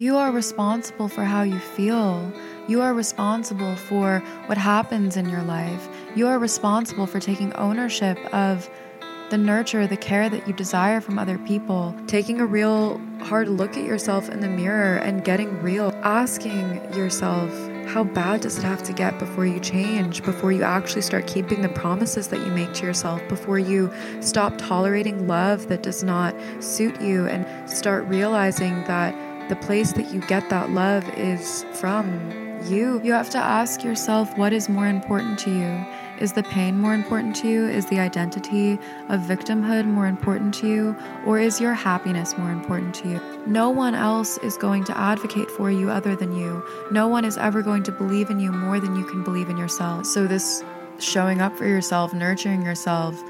You are responsible for how you feel. You are responsible for what happens in your life. You are responsible for taking ownership of the nurture, the care that you desire from other people. Taking a real hard look at yourself in the mirror and getting real. Asking yourself, how bad does it have to get before you change, before you actually start keeping the promises that you make to yourself, before you stop tolerating love that does not suit you and start realizing that the place that you get that love is from you. You have to ask yourself what is more important to you. Is the pain more important to you? Is the identity of victimhood more important to you? Or is your happiness more important to you? No one else is going to advocate for you other than you. No one is ever going to believe in you more than you can believe in yourself. So, this showing up for yourself, nurturing yourself,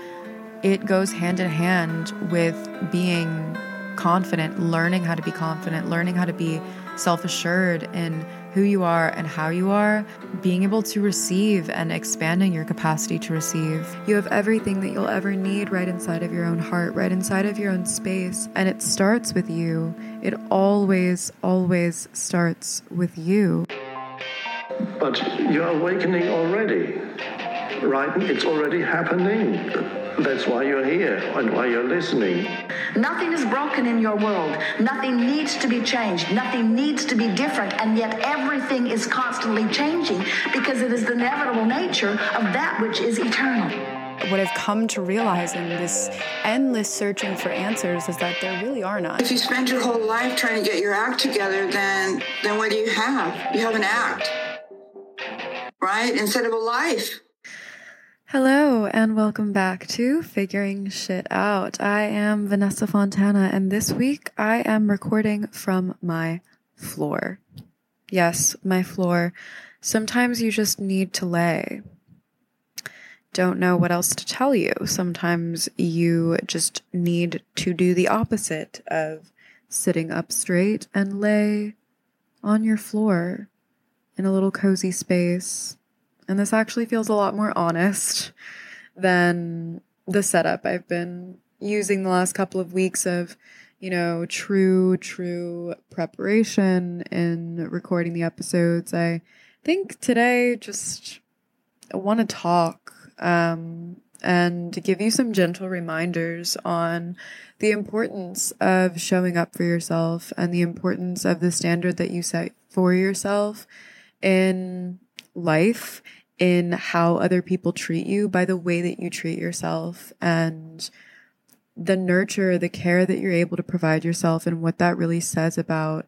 it goes hand in hand with being confident, learning how to be confident, learning how to be self assured in who you are and how you are, being able to receive and expanding your capacity to receive. You have everything that you'll ever need right inside of your own heart, right inside of your own space. And it starts with you. It always, always starts with you. But you're awakening already, right? It's already happening. That's why you're here and why you're listening. Nothing is broken in your world. Nothing needs to be changed. Nothing needs to be different. And yet everything is constantly changing because it is the inevitable nature of that which is eternal. What I've come to realize in this endless searching for answers is that there really are none. If you spend your whole life trying to get your act together, then then what do you have? You have an act. Right? Instead of a life. Hello, and welcome back to Figuring Shit Out. I am Vanessa Fontana, and this week I am recording from my floor. Yes, my floor. Sometimes you just need to lay. Don't know what else to tell you. Sometimes you just need to do the opposite of sitting up straight and lay on your floor in a little cozy space and this actually feels a lot more honest than the setup I've been using the last couple of weeks of, you know, true, true preparation in recording the episodes. I think today just I want to talk um, and give you some gentle reminders on the importance of showing up for yourself and the importance of the standard that you set for yourself in life in how other people treat you by the way that you treat yourself and the nurture, the care that you're able to provide yourself and what that really says about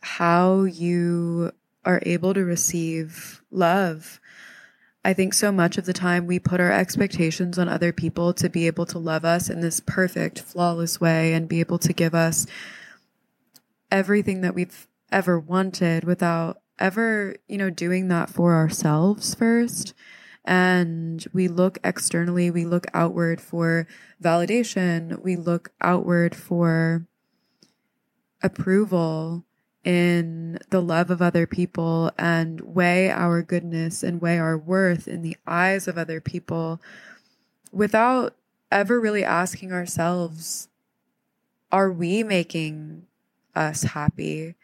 how you are able to receive love. I think so much of the time we put our expectations on other people to be able to love us in this perfect, flawless way and be able to give us everything that we've ever wanted without ever, you know, doing that for ourselves first. And we look externally, we look outward for validation, we look outward for approval in the love of other people and weigh our goodness and weigh our worth in the eyes of other people without ever really asking ourselves, are we making us happy?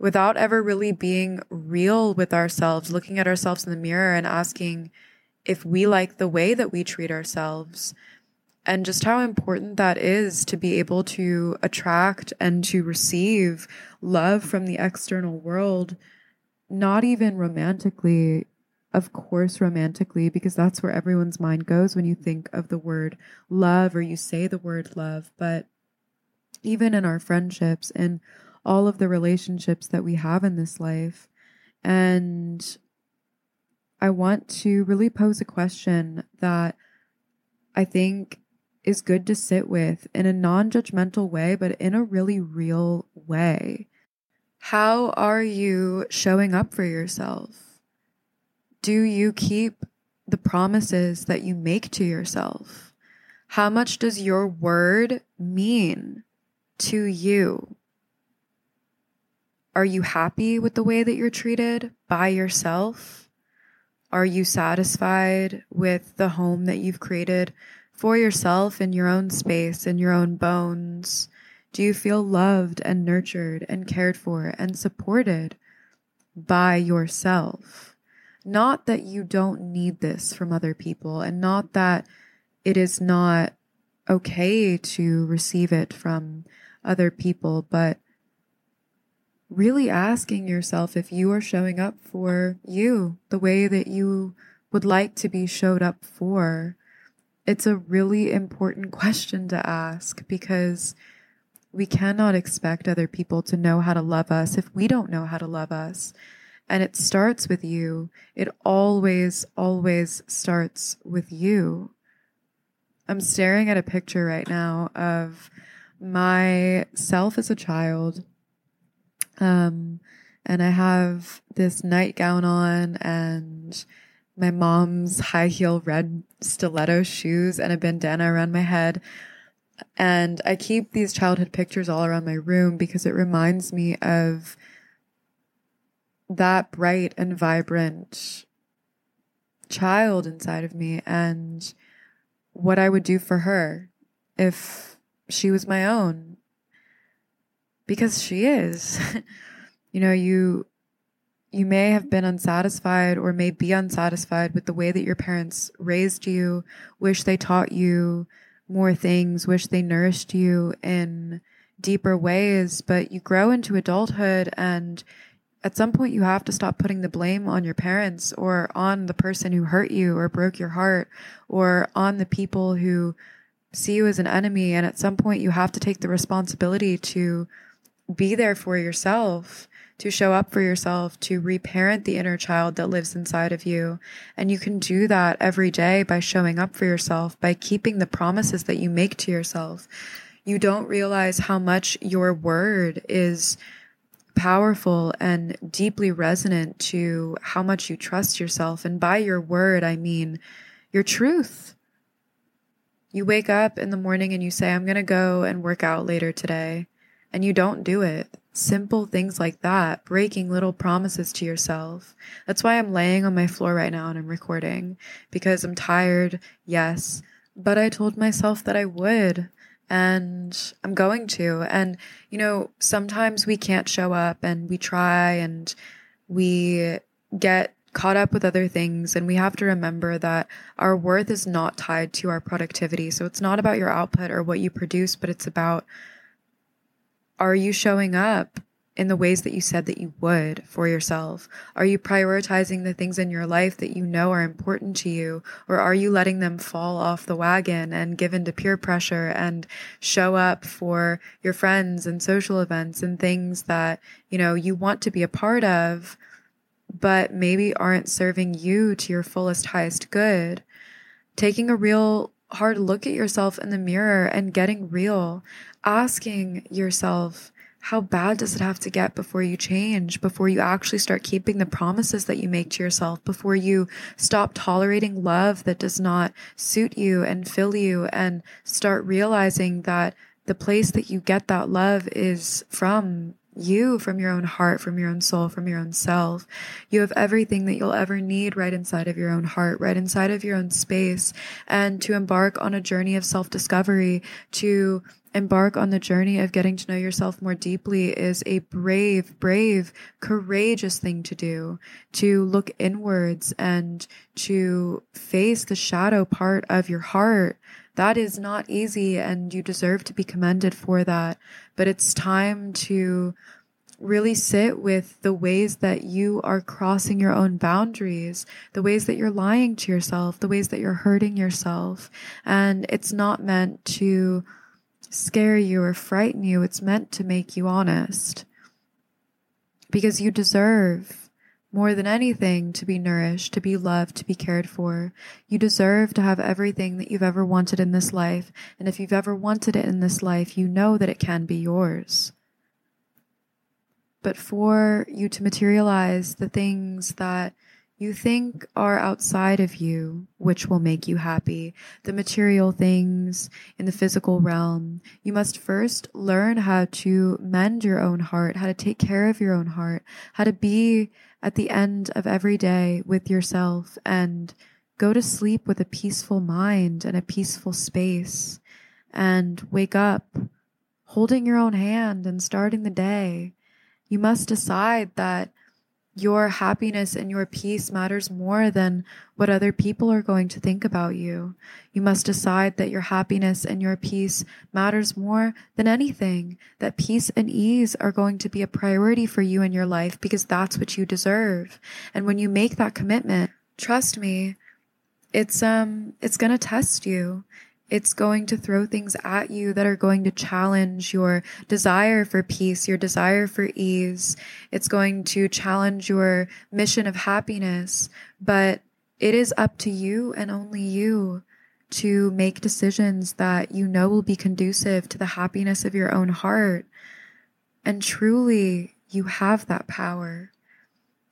Without ever really being real with ourselves, looking at ourselves in the mirror and asking if we like the way that we treat ourselves and just how important that is to be able to attract and to receive love from the external world, not even romantically, of course, romantically, because that's where everyone's mind goes when you think of the word love or you say the word love, but even in our friendships and all of the relationships that we have in this life. And I want to really pose a question that I think is good to sit with in a non judgmental way, but in a really real way. How are you showing up for yourself? Do you keep the promises that you make to yourself? How much does your word mean to you? Are you happy with the way that you're treated by yourself? Are you satisfied with the home that you've created for yourself in your own space, in your own bones? Do you feel loved and nurtured and cared for and supported by yourself? Not that you don't need this from other people and not that it is not okay to receive it from other people, but really asking yourself if you are showing up for you the way that you would like to be showed up for. It's a really important question to ask because we cannot expect other people to know how to love us if we don't know how to love us. And it starts with you. It always, always starts with you. I'm staring at a picture right now of myself as a child. Um, and I have this nightgown on and my mom's high heel red stiletto shoes and a bandana around my head. And I keep these childhood pictures all around my room because it reminds me of that bright and vibrant child inside of me and what I would do for her if she was my own. Because she is. you know, you you may have been unsatisfied or may be unsatisfied with the way that your parents raised you, wish they taught you more things, wish they nourished you in deeper ways, but you grow into adulthood and at some point you have to stop putting the blame on your parents or on the person who hurt you or broke your heart or on the people who see you as an enemy and at some point you have to take the responsibility to be there for yourself to show up for yourself to reparent the inner child that lives inside of you and you can do that every day by showing up for yourself by keeping the promises that you make to yourself you don't realize how much your word is powerful and deeply resonant to how much you trust yourself. And by your word, I mean your truth. You wake up in the morning and you say, I'm going to go and work out later today. And you don't do it. Simple things like that, breaking little promises to yourself. That's why I'm laying on my floor right now and I'm recording because I'm tired, yes, but I told myself that I would and I'm going to. And, you know, sometimes we can't show up and we try and we get caught up with other things. And we have to remember that our worth is not tied to our productivity. So it's not about your output or what you produce, but it's about are you showing up in the ways that you said that you would for yourself? Are you prioritizing the things in your life that you know are important to you? Or are you letting them fall off the wagon and give into peer pressure and show up for your friends and social events and things that, you know, you want to be a part of, but maybe aren't serving you to your fullest, highest good? Taking a real hard look at yourself in the mirror and getting real, asking yourself, how bad does it have to get before you change, before you actually start keeping the promises that you make to yourself, before you stop tolerating love that does not suit you and fill you, and start realizing that the place that you get that love is from you from your own heart, from your own soul, from your own self. You have everything that you'll ever need right inside of your own heart, right inside of your own space. And to embark on a journey of self discovery, to embark on the journey of getting to know yourself more deeply is a brave, brave, courageous thing to do. To look inwards and to face the shadow part of your heart. That is not easy and you deserve to be commended for that. But it's time to really sit with the ways that you are crossing your own boundaries, the ways that you're lying to yourself, the ways that you're hurting yourself. And it's not meant to scare you or frighten you. It's meant to make you honest. Because you deserve more than anything to be nourished, to be loved, to be cared for. You deserve to have everything that you've ever wanted in this life. And if you've ever wanted it in this life, you know that it can be yours. But for you to materialize the things that you think are outside of you, which will make you happy, the material things in the physical realm. You must first learn how to mend your own heart, how to take care of your own heart, how to be at the end of every day with yourself and go to sleep with a peaceful mind and a peaceful space and wake up holding your own hand and starting the day. You must decide that your happiness and your peace matters more than what other people are going to think about you. You must decide that your happiness and your peace matters more than anything, that peace and ease are going to be a priority for you in your life because that's what you deserve. And when you make that commitment, trust me, it's um it's going to test you it's going to throw things at you that are going to challenge your desire for peace, your desire for ease. It's going to challenge your mission of happiness. But it is up to you and only you to make decisions that you know will be conducive to the happiness of your own heart. And truly, you have that power.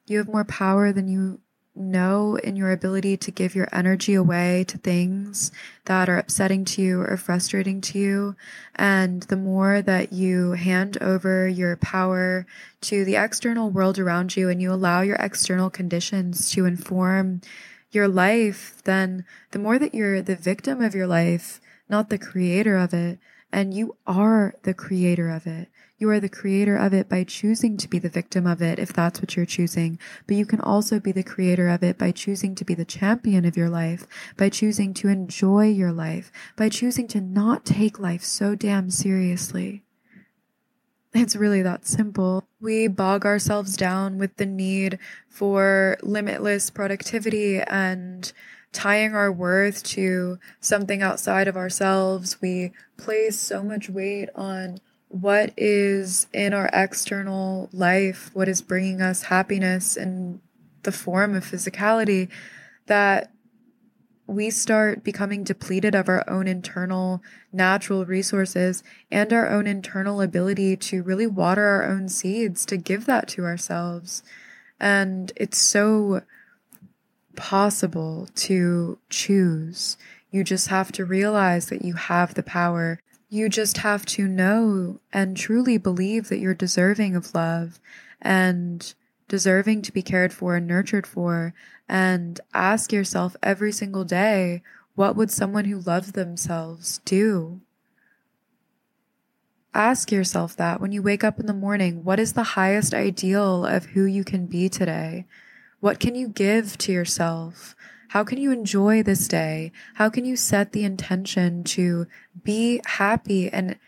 You have more power than you know in your ability to give your energy away to things that are upsetting to you or frustrating to you. And the more that you hand over your power to the external world around you and you allow your external conditions to inform your life, then the more that you're the victim of your life, not the creator of it. And you are the creator of it. You are the creator of it by choosing to be the victim of it, if that's what you're choosing. But you can also be the creator of it by choosing to be the champion of your life, by choosing to enjoy your life, by choosing to not take life so damn seriously. It's really that simple. We bog ourselves down with the need for limitless productivity and tying our worth to something outside of ourselves. We place so much weight on what is in our external life, what is bringing us happiness in the form of physicality, that we start becoming depleted of our own internal natural resources and our own internal ability to really water our own seeds, to give that to ourselves. And it's so possible to choose. You just have to realize that you have the power you just have to know and truly believe that you're deserving of love and deserving to be cared for and nurtured for. And ask yourself every single day, what would someone who loves themselves do? Ask yourself that when you wake up in the morning. What is the highest ideal of who you can be today? What can you give to yourself? How can you enjoy this day? How can you set the intention to be happy and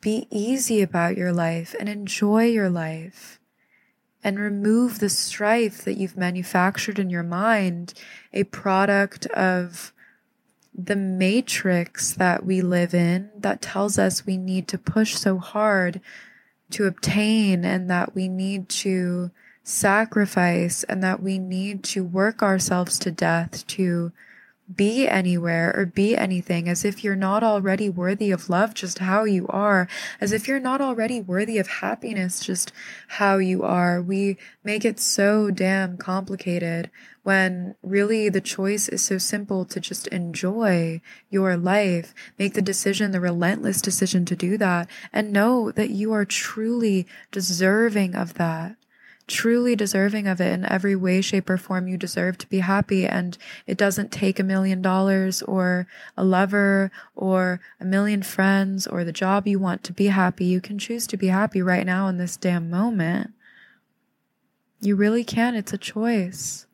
be easy about your life and enjoy your life? And remove the strife that you've manufactured in your mind, a product of the matrix that we live in that tells us we need to push so hard to obtain and that we need to sacrifice and that we need to work ourselves to death to be anywhere or be anything as if you're not already worthy of love just how you are, as if you're not already worthy of happiness just how you are. We make it so damn complicated when really the choice is so simple to just enjoy your life, make the decision, the relentless decision to do that, and know that you are truly deserving of that truly deserving of it in every way, shape, or form. You deserve to be happy. And it doesn't take a million dollars or a lover or a million friends or the job you want to be happy. You can choose to be happy right now in this damn moment. You really can. It's a choice.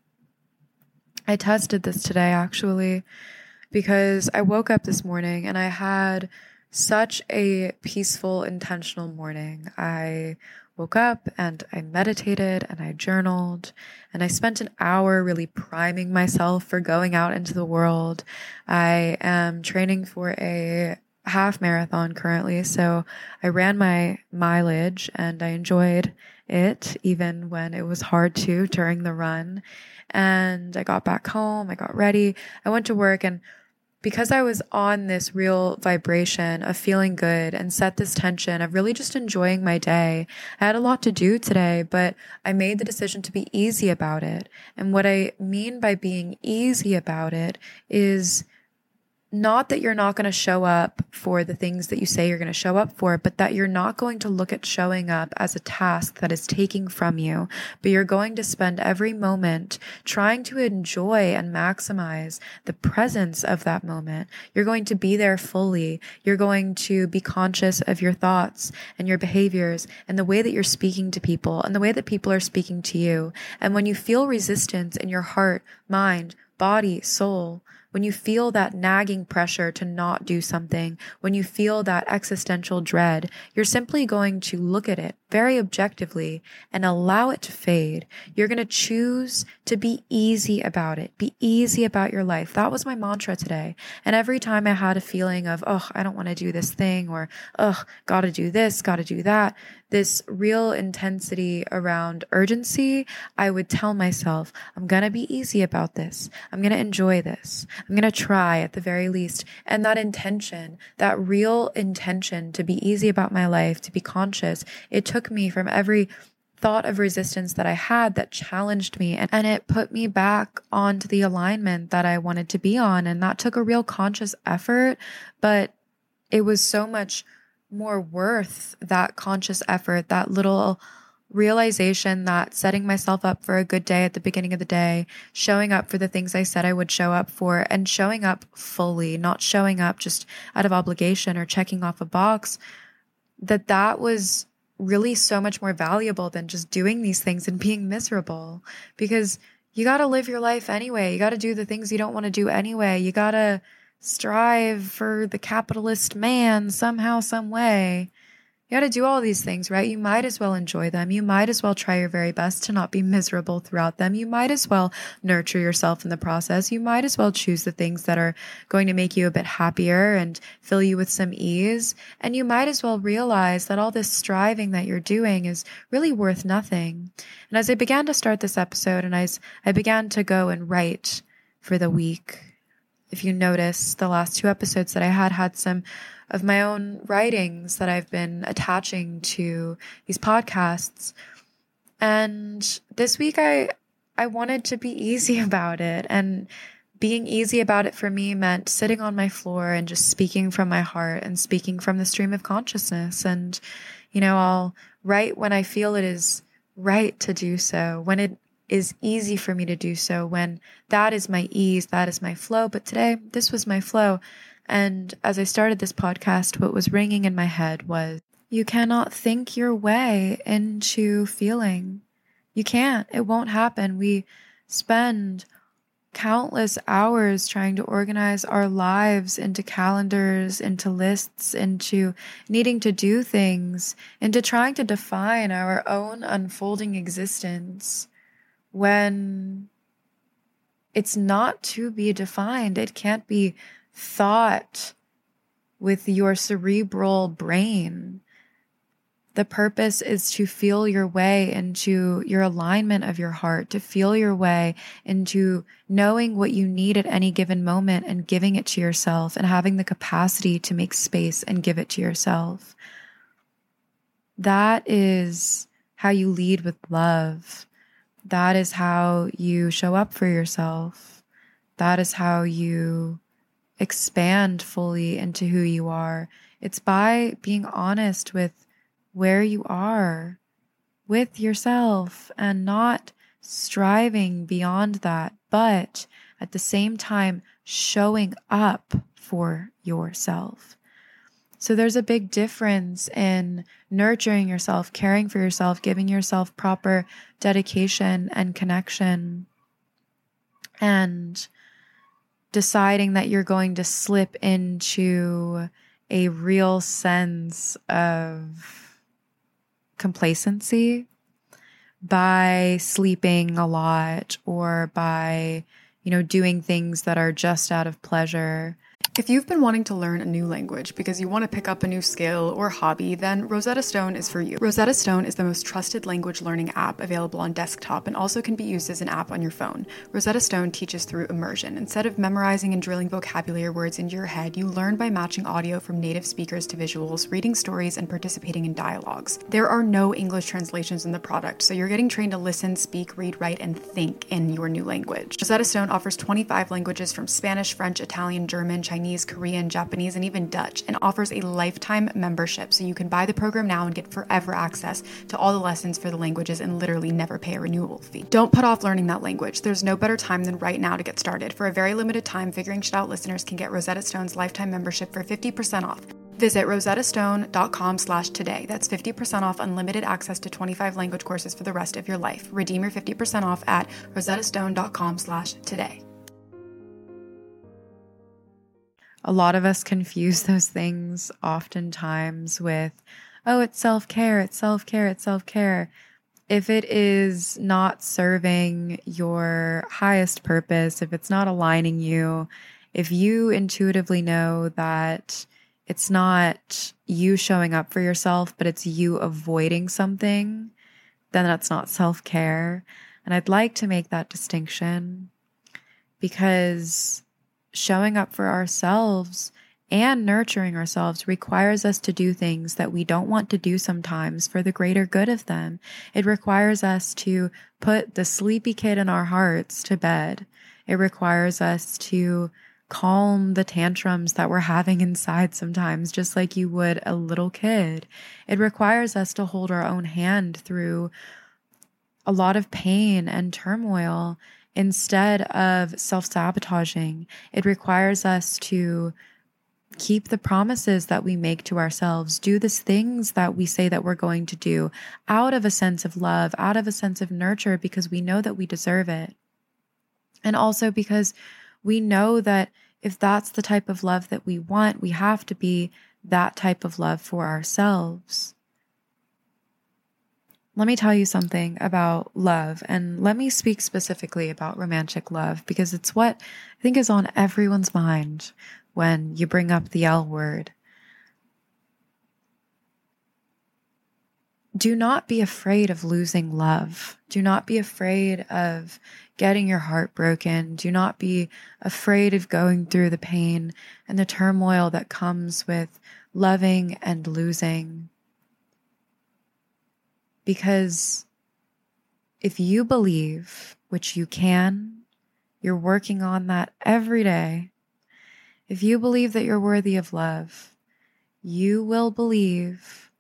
I tested this today actually because I woke up this morning and I had such a peaceful, intentional morning. I woke up and I meditated and I journaled and I spent an hour really priming myself for going out into the world. I am training for a half marathon currently, so I ran my mileage and I enjoyed it even when it was hard to during the run. And I got back home, I got ready, I went to work and because I was on this real vibration of feeling good and set this tension of really just enjoying my day, I had a lot to do today, but I made the decision to be easy about it. And what I mean by being easy about it is not that you're not going to show up for the things that you say you're going to show up for, but that you're not going to look at showing up as a task that is taking from you, but you're going to spend every moment trying to enjoy and maximize the presence of that moment. You're going to be there fully. You're going to be conscious of your thoughts and your behaviors and the way that you're speaking to people and the way that people are speaking to you. And when you feel resistance in your heart, mind, body, soul, when you feel that nagging pressure to not do something, when you feel that existential dread, you're simply going to look at it very objectively and allow it to fade. You're going to choose to be easy about it. Be easy about your life. That was my mantra today. And every time I had a feeling of, oh, I don't want to do this thing or, oh, got to do this, got to do that, this real intensity around urgency, I would tell myself, I'm going to be easy about this. I'm going to enjoy this. I'm going to try at the very least. And that intention, that real intention to be easy about my life, to be conscious, it took me from every thought of resistance that I had that challenged me and, and it put me back onto the alignment that I wanted to be on. And that took a real conscious effort, but it was so much more worth that conscious effort, that little realization that setting myself up for a good day at the beginning of the day, showing up for the things I said I would show up for, and showing up fully, not showing up just out of obligation or checking off a box, that that was really so much more valuable than just doing these things and being miserable because you got to live your life anyway. You got to do the things you don't want to do anyway. You got to strive for the capitalist man somehow, some way. You got to do all these things, right? You might as well enjoy them. You might as well try your very best to not be miserable throughout them. You might as well nurture yourself in the process. You might as well choose the things that are going to make you a bit happier and fill you with some ease. And you might as well realize that all this striving that you're doing is really worth nothing. And as I began to start this episode and as I began to go and write for the week, if you notice, the last two episodes that I had had some of my own writings that I've been attaching to these podcasts. And this week I I wanted to be easy about it and being easy about it for me meant sitting on my floor and just speaking from my heart and speaking from the stream of consciousness and you know I'll write when I feel it is right to do so when it is easy for me to do so when that is my ease, that is my flow. But today, this was my flow. And as I started this podcast, what was ringing in my head was you cannot think your way into feeling. You can't. It won't happen. We spend countless hours trying to organize our lives into calendars, into lists, into needing to do things, into trying to define our own unfolding existence when it's not to be defined. It can't be thought with your cerebral brain. The purpose is to feel your way into your alignment of your heart, to feel your way into knowing what you need at any given moment and giving it to yourself and having the capacity to make space and give it to yourself. That is how you lead with love. That is how you show up for yourself. That is how you expand fully into who you are. It's by being honest with where you are with yourself and not striving beyond that, but at the same time showing up for yourself. So there's a big difference in nurturing yourself, caring for yourself, giving yourself proper dedication and connection, and deciding that you're going to slip into a real sense of complacency by sleeping a lot or by you know doing things that are just out of pleasure if you've been wanting to learn a new language because you want to pick up a new skill or hobby, then Rosetta Stone is for you. Rosetta Stone is the most trusted language learning app available on desktop and also can be used as an app on your phone. Rosetta Stone teaches through immersion. Instead of memorizing and drilling vocabulary words into your head, you learn by matching audio from native speakers to visuals, reading stories, and participating in dialogues. There are no English translations in the product, so you're getting trained to listen, speak, read, write, and think in your new language. Rosetta Stone offers 25 languages from Spanish, French, Italian, German, Chinese, Korean, Japanese, and even Dutch, and offers a lifetime membership so you can buy the program now and get forever access to all the lessons for the languages and literally never pay a renewal fee. Don't put off learning that language. There's no better time than right now to get started. For a very limited time, Figuring Shit Out listeners can get Rosetta Stone's lifetime membership for 50% off. Visit rosettastone.com slash today. That's 50% off unlimited access to 25 language courses for the rest of your life. Redeem your 50% off at rosettastone.com slash today. A lot of us confuse those things oftentimes with, oh, it's self care, it's self care, it's self care. If it is not serving your highest purpose, if it's not aligning you, if you intuitively know that it's not you showing up for yourself, but it's you avoiding something, then that's not self care. And I'd like to make that distinction because showing up for ourselves and nurturing ourselves requires us to do things that we don't want to do sometimes for the greater good of them. It requires us to put the sleepy kid in our hearts to bed. It requires us to calm the tantrums that we're having inside sometimes, just like you would a little kid. It requires us to hold our own hand through a lot of pain and turmoil instead of self sabotaging. It requires us to keep the promises that we make to ourselves, do the things that we say that we're going to do out of a sense of love, out of a sense of nurture, because we know that we deserve it. And also because we know that if that's the type of love that we want, we have to be that type of love for ourselves. Let me tell you something about love, and let me speak specifically about romantic love because it's what I think is on everyone's mind when you bring up the L word. Do not be afraid of losing love. Do not be afraid of getting your heart broken. Do not be afraid of going through the pain and the turmoil that comes with loving and losing. Because if you believe, which you can, you're working on that every day. If you believe that you're worthy of love, you will believe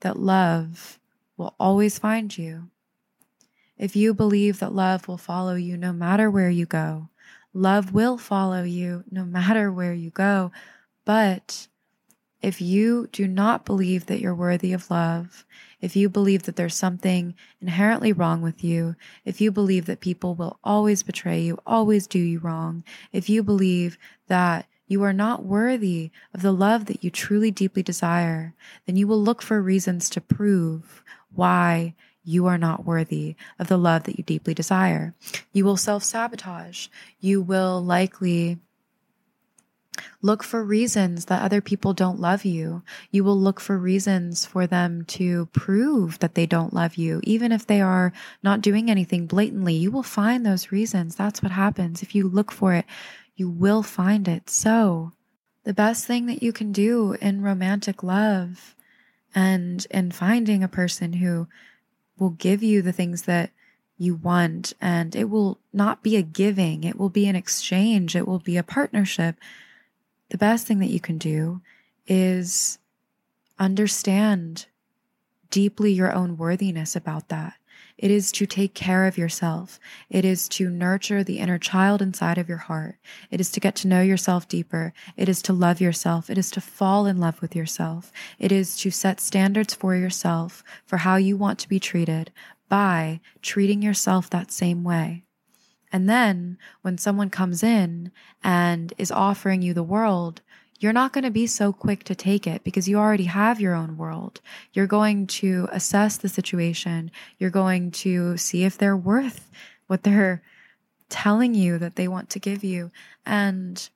that love will always find you. If you believe that love will follow you no matter where you go, love will follow you no matter where you go. But if you do not believe that you're worthy of love, if you believe that there's something inherently wrong with you, if you believe that people will always betray you, always do you wrong, if you believe that you are not worthy of the love that you truly deeply desire, then you will look for reasons to prove why you are not worthy of the love that you deeply desire. You will self sabotage. You will likely look for reasons that other people don't love you. You will look for reasons for them to prove that they don't love you, even if they are not doing anything blatantly. You will find those reasons. That's what happens. If you look for it, you will find it. So, the best thing that you can do in romantic love and in finding a person who will give you the things that you want. And it will not be a giving, it will be an exchange, it will be a partnership. The best thing that you can do is understand deeply your own worthiness about that. It is to take care of yourself. It is to nurture the inner child inside of your heart. It is to get to know yourself deeper. It is to love yourself. It is to fall in love with yourself. It is to set standards for yourself for how you want to be treated by treating yourself that same way. And then when someone comes in and is offering you the world, you're not going to be so quick to take it because you already have your own world. You're going to assess the situation. You're going to see if they're worth what they're telling you that they want to give you. And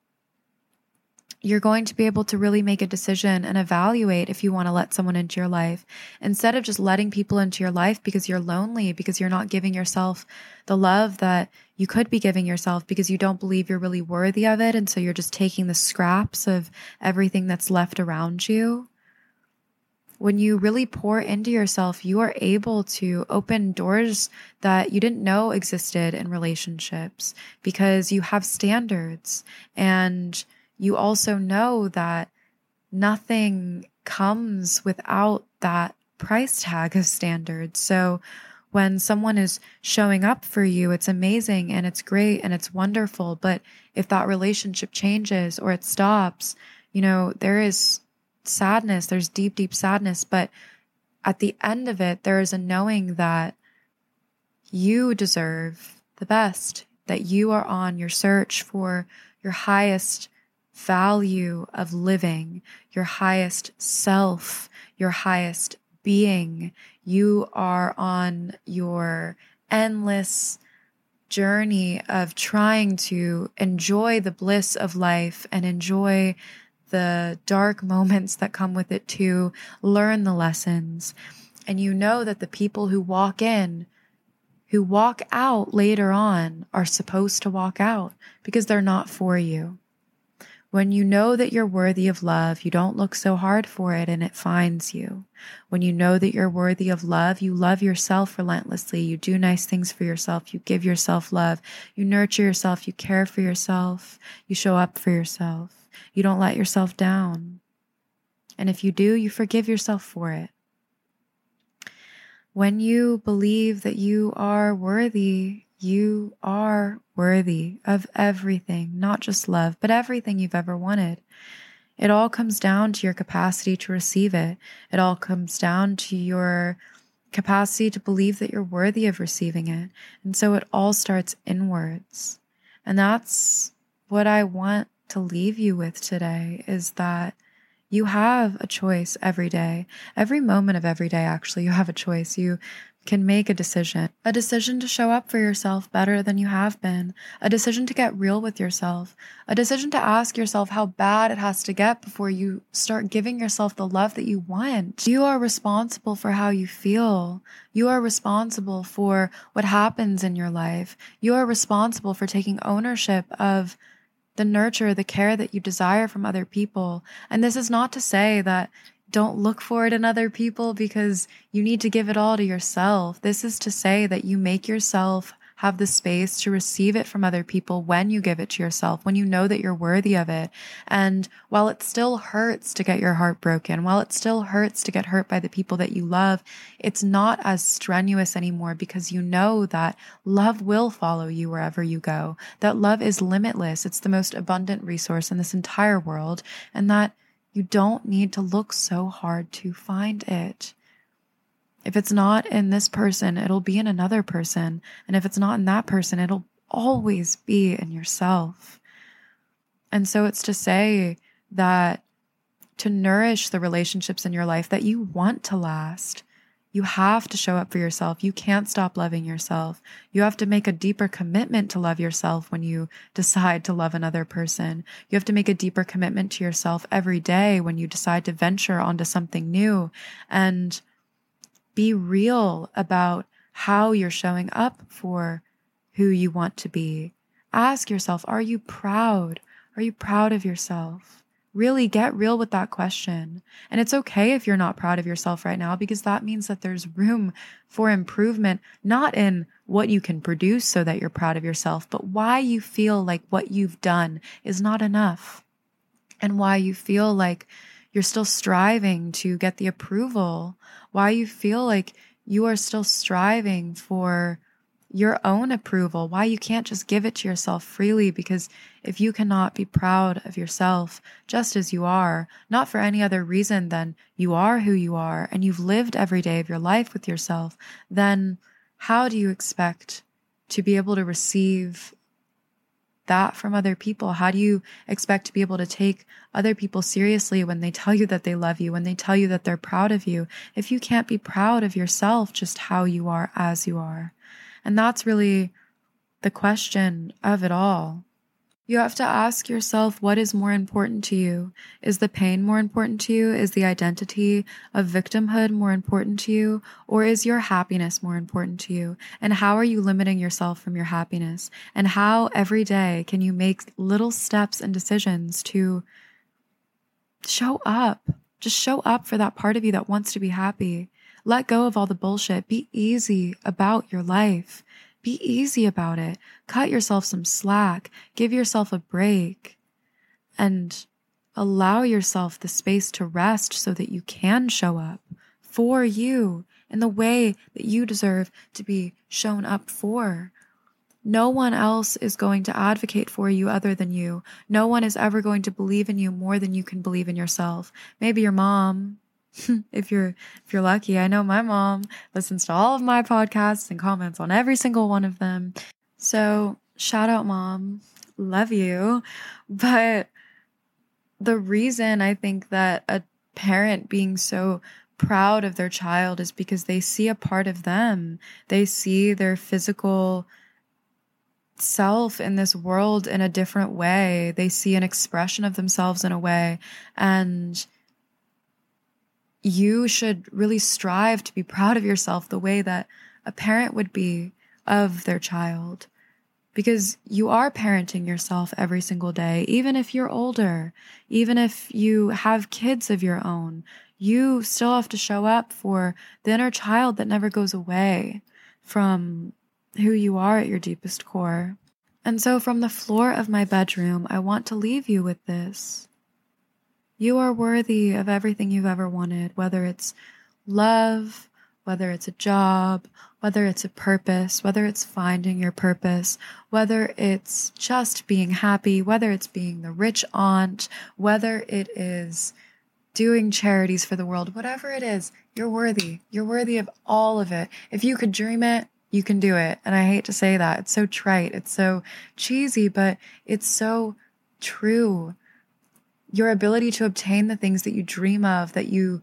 you're going to be able to really make a decision and evaluate if you want to let someone into your life instead of just letting people into your life because you're lonely, because you're not giving yourself the love that you could be giving yourself because you don't believe you're really worthy of it. And so you're just taking the scraps of everything that's left around you. When you really pour into yourself, you are able to open doors that you didn't know existed in relationships because you have standards and you also know that nothing comes without that price tag of standards. So when someone is showing up for you, it's amazing and it's great and it's wonderful. But if that relationship changes or it stops, you know, there is sadness, there's deep, deep sadness. But at the end of it, there is a knowing that you deserve the best, that you are on your search for your highest value of living, your highest self, your highest being. You are on your endless journey of trying to enjoy the bliss of life and enjoy the dark moments that come with it too, learn the lessons. And you know that the people who walk in, who walk out later on, are supposed to walk out because they're not for you. When you know that you're worthy of love, you don't look so hard for it and it finds you. When you know that you're worthy of love, you love yourself relentlessly. You do nice things for yourself. You give yourself love. You nurture yourself. You care for yourself. You show up for yourself. You don't let yourself down. And if you do, you forgive yourself for it. When you believe that you are worthy, you are worthy of everything, not just love, but everything you've ever wanted. It all comes down to your capacity to receive it. It all comes down to your capacity to believe that you're worthy of receiving it. And so it all starts inwards. And that's what I want to leave you with today is that you have a choice every day. Every moment of every day, actually, you have a choice. You can make a decision, a decision to show up for yourself better than you have been, a decision to get real with yourself, a decision to ask yourself how bad it has to get before you start giving yourself the love that you want. You are responsible for how you feel. You are responsible for what happens in your life. You are responsible for taking ownership of the nurture, the care that you desire from other people. And this is not to say that don't look for it in other people because you need to give it all to yourself. This is to say that you make yourself have the space to receive it from other people when you give it to yourself, when you know that you're worthy of it. And while it still hurts to get your heart broken, while it still hurts to get hurt by the people that you love, it's not as strenuous anymore because you know that love will follow you wherever you go, that love is limitless. It's the most abundant resource in this entire world, and that you don't need to look so hard to find it. If it's not in this person, it'll be in another person. And if it's not in that person, it'll always be in yourself. And so it's to say that to nourish the relationships in your life that you want to last, you have to show up for yourself. You can't stop loving yourself. You have to make a deeper commitment to love yourself when you decide to love another person. You have to make a deeper commitment to yourself every day when you decide to venture onto something new and be real about how you're showing up for who you want to be. Ask yourself, are you proud? Are you proud of yourself? Really get real with that question. And it's okay if you're not proud of yourself right now because that means that there's room for improvement, not in what you can produce so that you're proud of yourself, but why you feel like what you've done is not enough and why you feel like you're still striving to get the approval, why you feel like you are still striving for your own approval, why you can't just give it to yourself freely. Because if you cannot be proud of yourself just as you are, not for any other reason than you are who you are and you've lived every day of your life with yourself, then how do you expect to be able to receive that from other people? How do you expect to be able to take other people seriously when they tell you that they love you, when they tell you that they're proud of you, if you can't be proud of yourself just how you are as you are? And that's really the question of it all. You have to ask yourself what is more important to you? Is the pain more important to you? Is the identity of victimhood more important to you? Or is your happiness more important to you? And how are you limiting yourself from your happiness? And how every day can you make little steps and decisions to show up? Just show up for that part of you that wants to be happy. Let go of all the bullshit. Be easy about your life. Be easy about it. Cut yourself some slack. Give yourself a break. and allow yourself the space to rest so that you can show up for you in the way that you deserve to be shown up for. No one else is going to advocate for you other than you. No one is ever going to believe in you more than you can believe in yourself. Maybe your mom, if you're if you're lucky. I know my mom listens to all of my podcasts and comments on every single one of them. So, shout out mom. Love you. But the reason I think that a parent being so proud of their child is because they see a part of them. They see their physical self in this world in a different way. They see an expression of themselves in a way. And you should really strive to be proud of yourself the way that a parent would be of their child. Because you are parenting yourself every single day, even if you're older, even if you have kids of your own, you still have to show up for the inner child that never goes away from who you are at your deepest core. And so, from the floor of my bedroom, I want to leave you with this. You are worthy of everything you've ever wanted, whether it's love, whether it's a job, whether it's a purpose, whether it's finding your purpose, whether it's just being happy, whether it's being the rich aunt, whether it is doing charities for the world, whatever it is, you're worthy. You're worthy of all of it. If you could dream it, you can do it. And I hate to say that. It's so trite. It's so cheesy, but it's so true. Your ability to obtain the things that you dream of, that you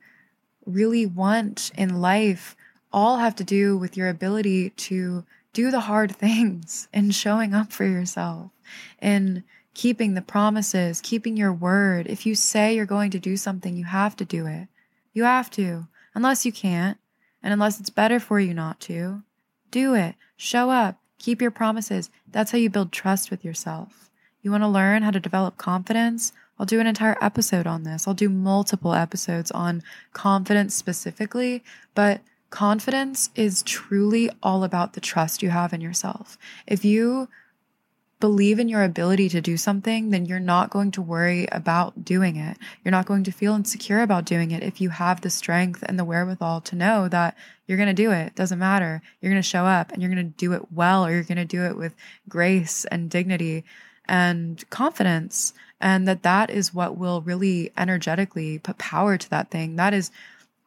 really want in life, all have to do with your ability to do the hard things and showing up for yourself and keeping the promises, keeping your word. If you say you're going to do something, you have to do it. You have to, unless you can't, and unless it's better for you not to. Do it. Show up. Keep your promises. That's how you build trust with yourself. You want to learn how to develop confidence? I'll do an entire episode on this. I'll do multiple episodes on confidence specifically, but confidence is truly all about the trust you have in yourself. If you believe in your ability to do something, then you're not going to worry about doing it. You're not going to feel insecure about doing it if you have the strength and the wherewithal to know that you're going to do it. it doesn't matter. You're going to show up and you're going to do it well, or you're going to do it with grace and dignity and confidence. And that that is what will really energetically put power to that thing. That is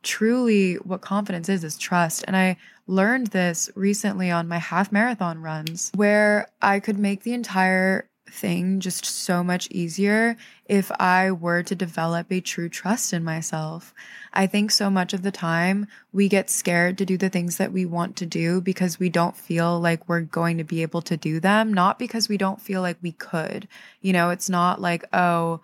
truly what confidence is is trust and i learned this recently on my half marathon runs where i could make the entire thing just so much easier if i were to develop a true trust in myself i think so much of the time we get scared to do the things that we want to do because we don't feel like we're going to be able to do them not because we don't feel like we could you know it's not like oh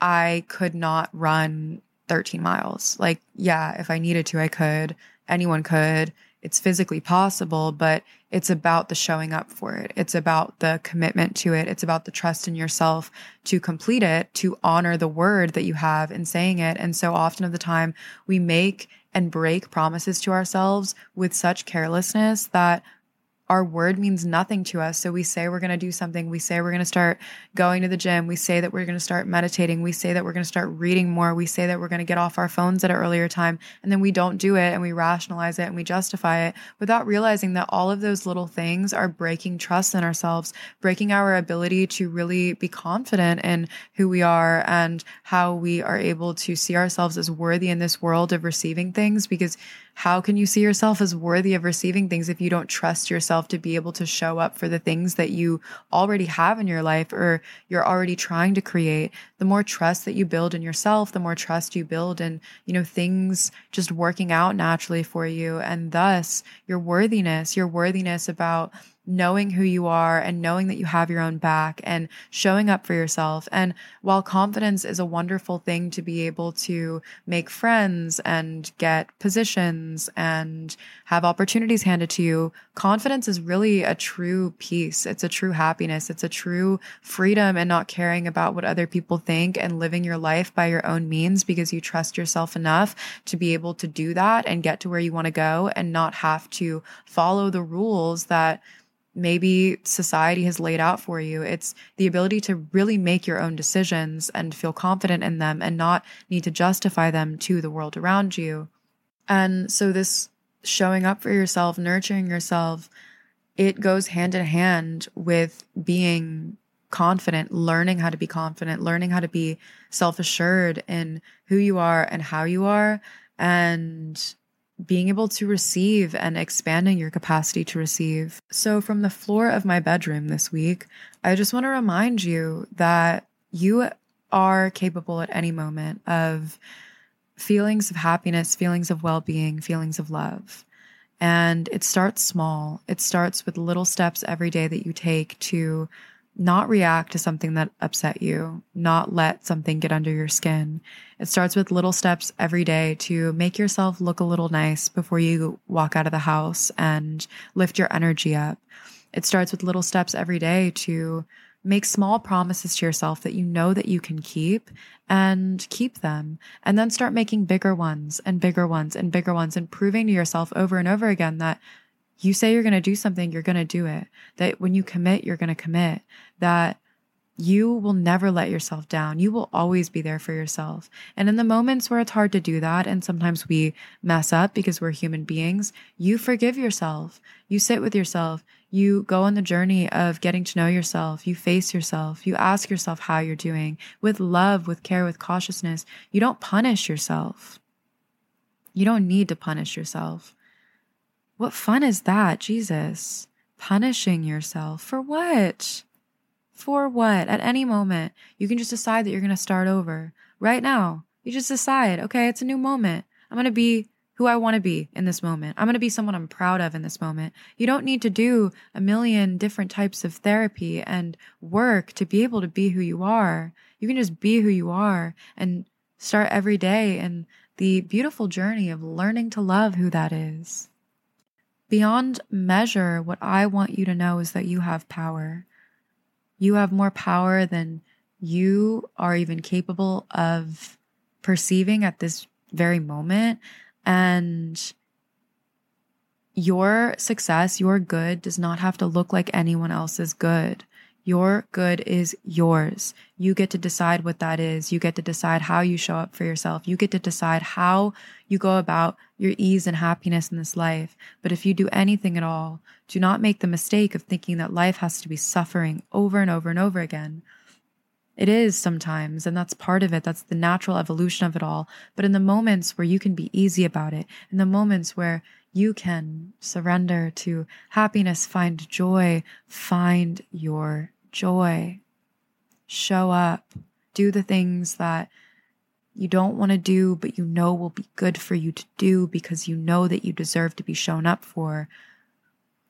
I could not run 13 miles. Like, yeah, if I needed to, I could. Anyone could. It's physically possible, but it's about the showing up for it. It's about the commitment to it. It's about the trust in yourself to complete it, to honor the word that you have in saying it. And so often of the time, we make and break promises to ourselves with such carelessness that our word means nothing to us. So we say we're going to do something. We say we're going to start going to the gym. We say that we're going to start meditating. We say that we're going to start reading more. We say that we're going to get off our phones at an earlier time. And then we don't do it and we rationalize it and we justify it without realizing that all of those little things are breaking trust in ourselves, breaking our ability to really be confident in who we are and how we are able to see ourselves as worthy in this world of receiving things because how can you see yourself as worthy of receiving things if you don't trust yourself to be able to show up for the things that you already have in your life or you're already trying to create? The more trust that you build in yourself, the more trust you build in, you know, things just working out naturally for you. And thus your worthiness, your worthiness about knowing who you are and knowing that you have your own back and showing up for yourself. And while confidence is a wonderful thing to be able to make friends and get positions and have opportunities handed to you, confidence is really a true peace. It's a true happiness. It's a true freedom and not caring about what other people think and living your life by your own means because you trust yourself enough to be able to do that and get to where you want to go and not have to follow the rules that maybe society has laid out for you. It's the ability to really make your own decisions and feel confident in them and not need to justify them to the world around you. And so, this showing up for yourself, nurturing yourself, it goes hand in hand with being confident, learning how to be confident, learning how to be self assured in who you are and how you are, and being able to receive and expanding your capacity to receive. So, from the floor of my bedroom this week, I just want to remind you that you are capable at any moment of feelings of happiness, feelings of well being, feelings of love. And it starts small. It starts with little steps every day that you take to not react to something that upset you, not let something get under your skin. It starts with little steps every day to make yourself look a little nice before you walk out of the house and lift your energy up. It starts with little steps every day to make small promises to yourself that you know that you can keep and keep them and then start making bigger ones and bigger ones and bigger ones and proving to yourself over and over again that you say you're going to do something, you're going to do it. That when you commit, you're going to commit. That you will never let yourself down. You will always be there for yourself. And in the moments where it's hard to do that, and sometimes we mess up because we're human beings, you forgive yourself. You sit with yourself. You go on the journey of getting to know yourself. You face yourself. You ask yourself how you're doing with love, with care, with cautiousness. You don't punish yourself. You don't need to punish yourself. What fun is that, Jesus? Punishing yourself for what? For what? At any moment, you can just decide that you're going to start over. Right now, you just decide, okay, it's a new moment. I'm going to be who I want to be in this moment. I'm going to be someone I'm proud of in this moment. You don't need to do a million different types of therapy and work to be able to be who you are. You can just be who you are and start every day in the beautiful journey of learning to love who that is. Beyond measure, what I want you to know is that you have power. You have more power than you are even capable of perceiving at this very moment. And your success, your good does not have to look like anyone else's good. Your good is yours. You get to decide what that is. You get to decide how you show up for yourself. You get to decide how you go about your ease and happiness in this life. But if you do anything at all, do not make the mistake of thinking that life has to be suffering over and over and over again. It is sometimes, and that's part of it. That's the natural evolution of it all. But in the moments where you can be easy about it, in the moments where you can surrender to happiness, find joy, find your joy. Show up, do the things that you don't want to do, but you know will be good for you to do because you know that you deserve to be shown up for.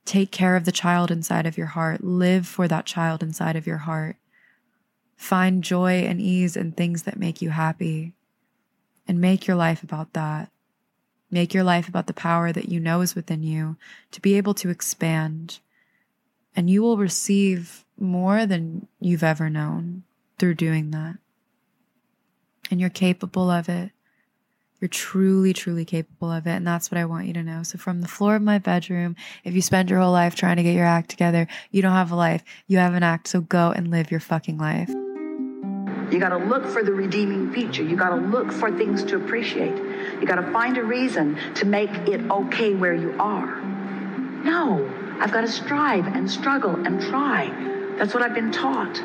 Take care of the child inside of your heart. Live for that child inside of your heart. Find joy and ease in things that make you happy and make your life about that. Make your life about the power that you know is within you to be able to expand. And you will receive more than you've ever known through doing that. And you're capable of it. You're truly, truly capable of it. And that's what I want you to know. So, from the floor of my bedroom, if you spend your whole life trying to get your act together, you don't have a life. You have an act. So, go and live your fucking life. You got to look for the redeeming feature. You got to look for things to appreciate. You got to find a reason to make it okay where you are. No, I've got to strive and struggle and try. That's what I've been taught.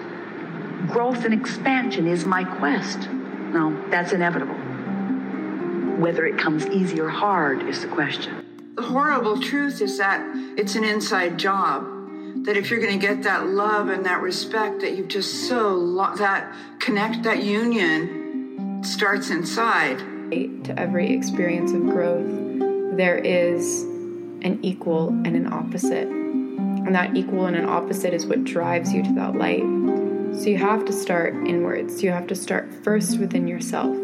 Growth and expansion is my quest. No, that's inevitable. Whether it comes easy or hard is the question. The horrible truth is that it's an inside job that if you're going to get that love and that respect that you've just so lo- that connect that union starts inside. To every experience of growth there is an equal and an opposite. And that equal and an opposite is what drives you to that light. So you have to start inwards. You have to start first within yourself